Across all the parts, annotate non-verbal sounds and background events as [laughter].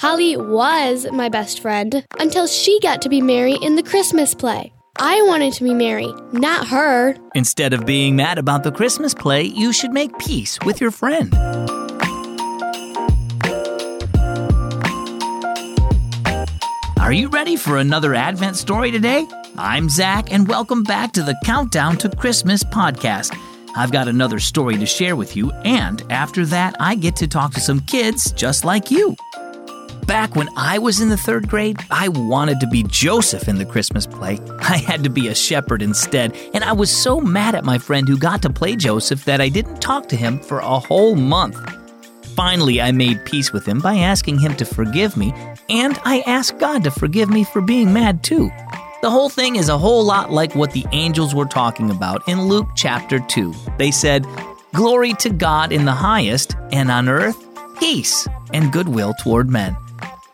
Holly was my best friend until she got to be Mary in the Christmas play. I wanted to be Mary, not her. Instead of being mad about the Christmas play, you should make peace with your friend. Are you ready for another Advent story today? I'm Zach, and welcome back to the Countdown to Christmas podcast. I've got another story to share with you, and after that, I get to talk to some kids just like you. Back when I was in the third grade, I wanted to be Joseph in the Christmas play. I had to be a shepherd instead, and I was so mad at my friend who got to play Joseph that I didn't talk to him for a whole month. Finally, I made peace with him by asking him to forgive me, and I asked God to forgive me for being mad too. The whole thing is a whole lot like what the angels were talking about in Luke chapter 2. They said, Glory to God in the highest, and on earth, peace and goodwill toward men.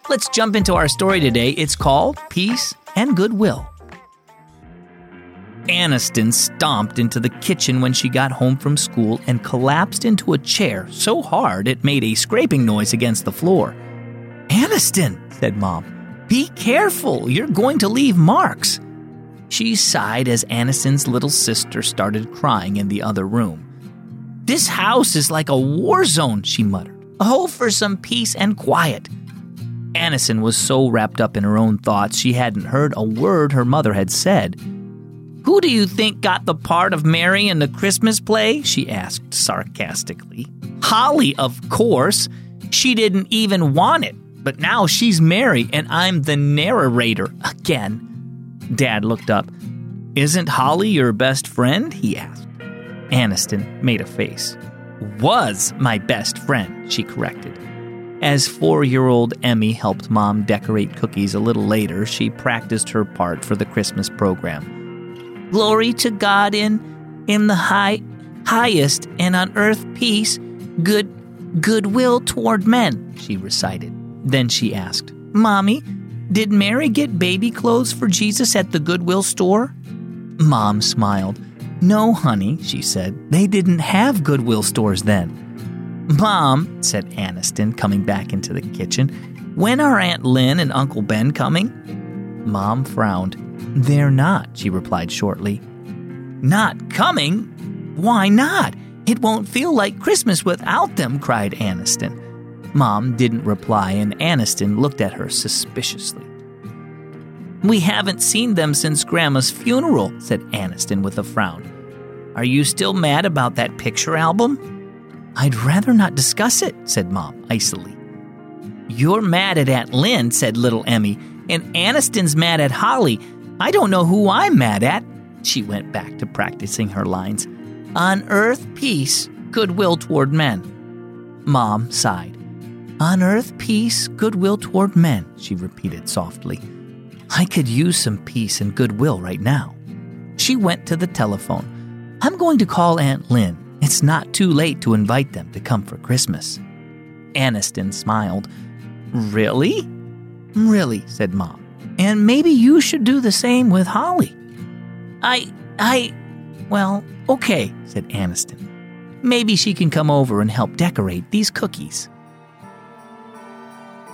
Let's jump into our story today. It's called Peace and Goodwill. Annistyn stomped into the kitchen when she got home from school and collapsed into a chair so hard it made a scraping noise against the floor. Annistyn, said Mom, be careful, you're going to leave marks. She sighed as Annistyn's little sister started crying in the other room. This house is like a war zone, she muttered. Oh, for some peace and quiet. Annistyn was so wrapped up in her own thoughts she hadn't heard a word her mother had said. Who do you think got the part of Mary in the Christmas play? she asked sarcastically. Holly, of course. She didn't even want it, but now she's Mary and I'm the narrator again. Dad looked up. Isn't Holly your best friend? he asked. Annistyn made a face. Was my best friend, she corrected. As four year old Emmy helped mom decorate cookies a little later, she practiced her part for the Christmas program. Glory to God in in the high highest and on earth peace, good goodwill toward men, she recited. Then she asked, Mommy, did Mary get baby clothes for Jesus at the Goodwill store? Mom smiled. No, honey, she said. They didn't have Goodwill stores then. Mom, said Annistyn, coming back into the kitchen, when are Aunt Lynn and Uncle Ben coming? Mom frowned. They're not, she replied shortly. Not coming? Why not? It won't feel like Christmas without them, cried Annistyn. Mom didn't reply, and Annistyn looked at her suspiciously. We haven't seen them since Grandma's funeral, said Annistyn with a frown. Are you still mad about that picture album? I'd rather not discuss it, said Mom icily. You're mad at Aunt Lynn, said little Emmy, and Annistyn's mad at Holly. I don't know who I'm mad at. She went back to practicing her lines. On earth, peace, goodwill toward men. Mom sighed. On earth, peace, goodwill toward men, she repeated softly. I could use some peace and goodwill right now. She went to the telephone. I'm going to call Aunt Lynn. It's not too late to invite them to come for Christmas. Annistyn smiled. Really? Really, said Mom. And maybe you should do the same with Holly. I, I, well, okay, said Annistyn. Maybe she can come over and help decorate these cookies.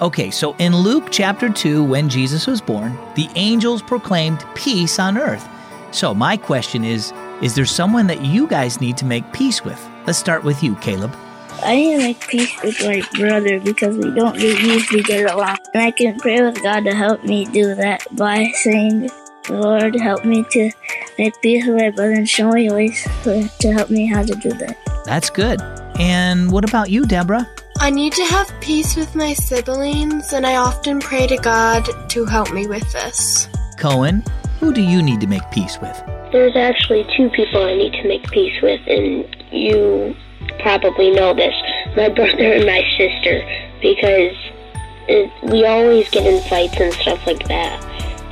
Okay, so in Luke chapter 2, when Jesus was born, the angels proclaimed peace on earth. So my question is Is there someone that you guys need to make peace with? Let's start with you, Caleb. I need to make peace with my brother because we don't usually get along. And I can pray with God to help me do that by saying, Lord, help me to make peace with my brother and show me ways to help me how to do that. That's good. And what about you, Deborah? I need to have peace with my siblings, and I often pray to God to help me with this. Cohen, who do you need to make peace with? There's actually two people I need to make peace with, and you probably know this my [laughs] brother and my sister, because it, we always get in fights and stuff like that.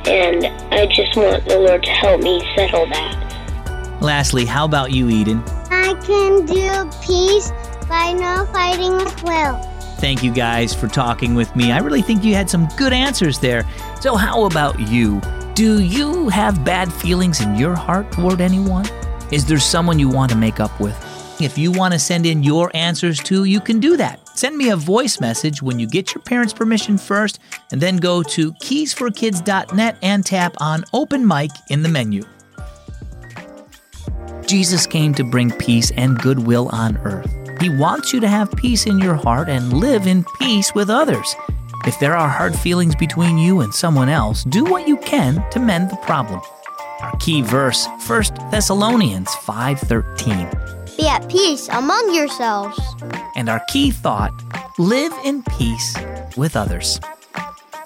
And I just want the Lord to help me settle that. Lastly, how about you, Eden? I can do peace by no fighting with Will. Thank you guys for talking with me. I really think you had some good answers there. So, how about you? Do you have bad feelings in your heart toward anyone? Is there someone you want to make up with? If you want to send in your answers too, you can do that. Send me a voice message when you get your parents' permission first, and then go to keysforkids.net and tap on Open Mic in the menu. Jesus came to bring peace and goodwill on earth. He wants you to have peace in your heart and live in peace with others. If there are hard feelings between you and someone else, do what you can to mend the problem. Our key verse, 1 Thessalonians 5:13. Be at peace among yourselves. And our key thought, live in peace with others.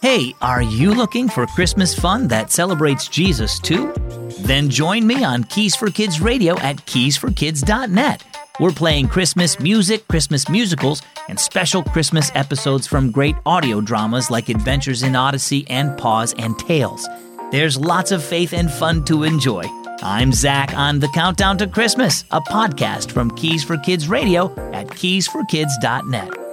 Hey, are you looking for Christmas fun that celebrates Jesus too? Then join me on Keys for Kids Radio at keysforkids.net. We're playing Christmas music, Christmas musicals, and special Christmas episodes from great audio dramas like Adventures in Odyssey and Paws and Tales. There's lots of faith and fun to enjoy. I'm Zach on The Countdown to Christmas, a podcast from Keys for Kids Radio at keysforkids.net.